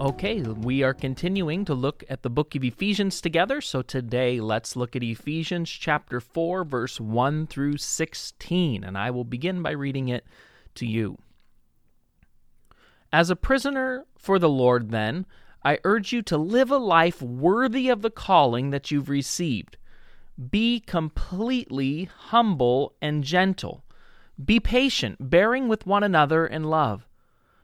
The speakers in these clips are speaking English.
Okay, we are continuing to look at the book of Ephesians together. So today, let's look at Ephesians chapter 4, verse 1 through 16. And I will begin by reading it to you. As a prisoner for the Lord, then, I urge you to live a life worthy of the calling that you've received. Be completely humble and gentle. Be patient, bearing with one another in love.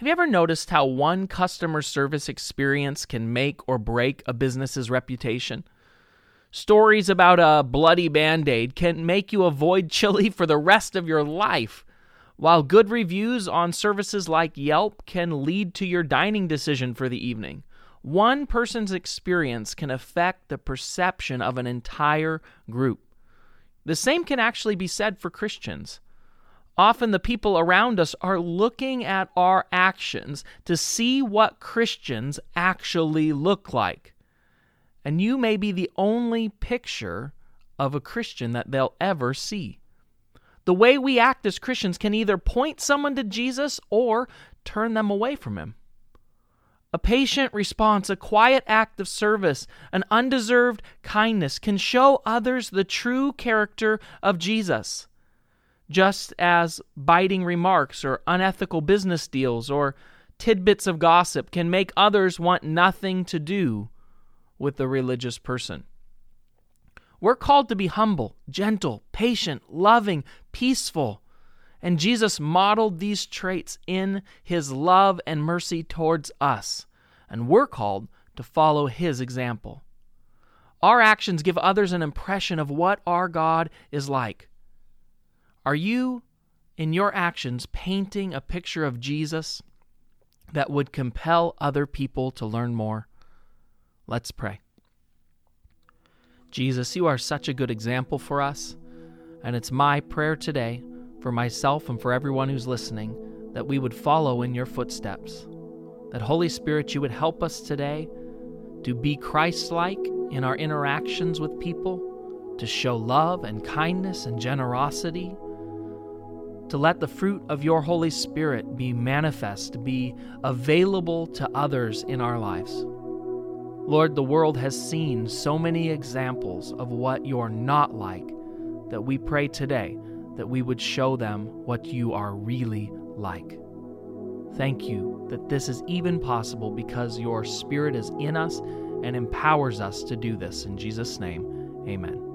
Have you ever noticed how one customer service experience can make or break a business's reputation? Stories about a bloody band aid can make you avoid chili for the rest of your life, while good reviews on services like Yelp can lead to your dining decision for the evening. One person's experience can affect the perception of an entire group. The same can actually be said for Christians. Often the people around us are looking at our actions to see what Christians actually look like. And you may be the only picture of a Christian that they'll ever see. The way we act as Christians can either point someone to Jesus or turn them away from him. A patient response, a quiet act of service, an undeserved kindness can show others the true character of Jesus just as biting remarks or unethical business deals or tidbits of gossip can make others want nothing to do with the religious person. We're called to be humble, gentle, patient, loving, peaceful. And Jesus modeled these traits in his love and mercy towards us. And we're called to follow his example. Our actions give others an impression of what our God is like. Are you, in your actions, painting a picture of Jesus that would compel other people to learn more? Let's pray. Jesus, you are such a good example for us, and it's my prayer today for myself and for everyone who's listening that we would follow in your footsteps. That Holy Spirit, you would help us today to be Christ like in our interactions with people, to show love and kindness and generosity to let the fruit of your Holy Spirit be manifest, be available to others in our lives. Lord, the world has seen so many examples of what you're not like that we pray today that we would show them what you are really like. Thank you that this is even possible because your Spirit is in us and empowers us to do this. In Jesus' name, amen.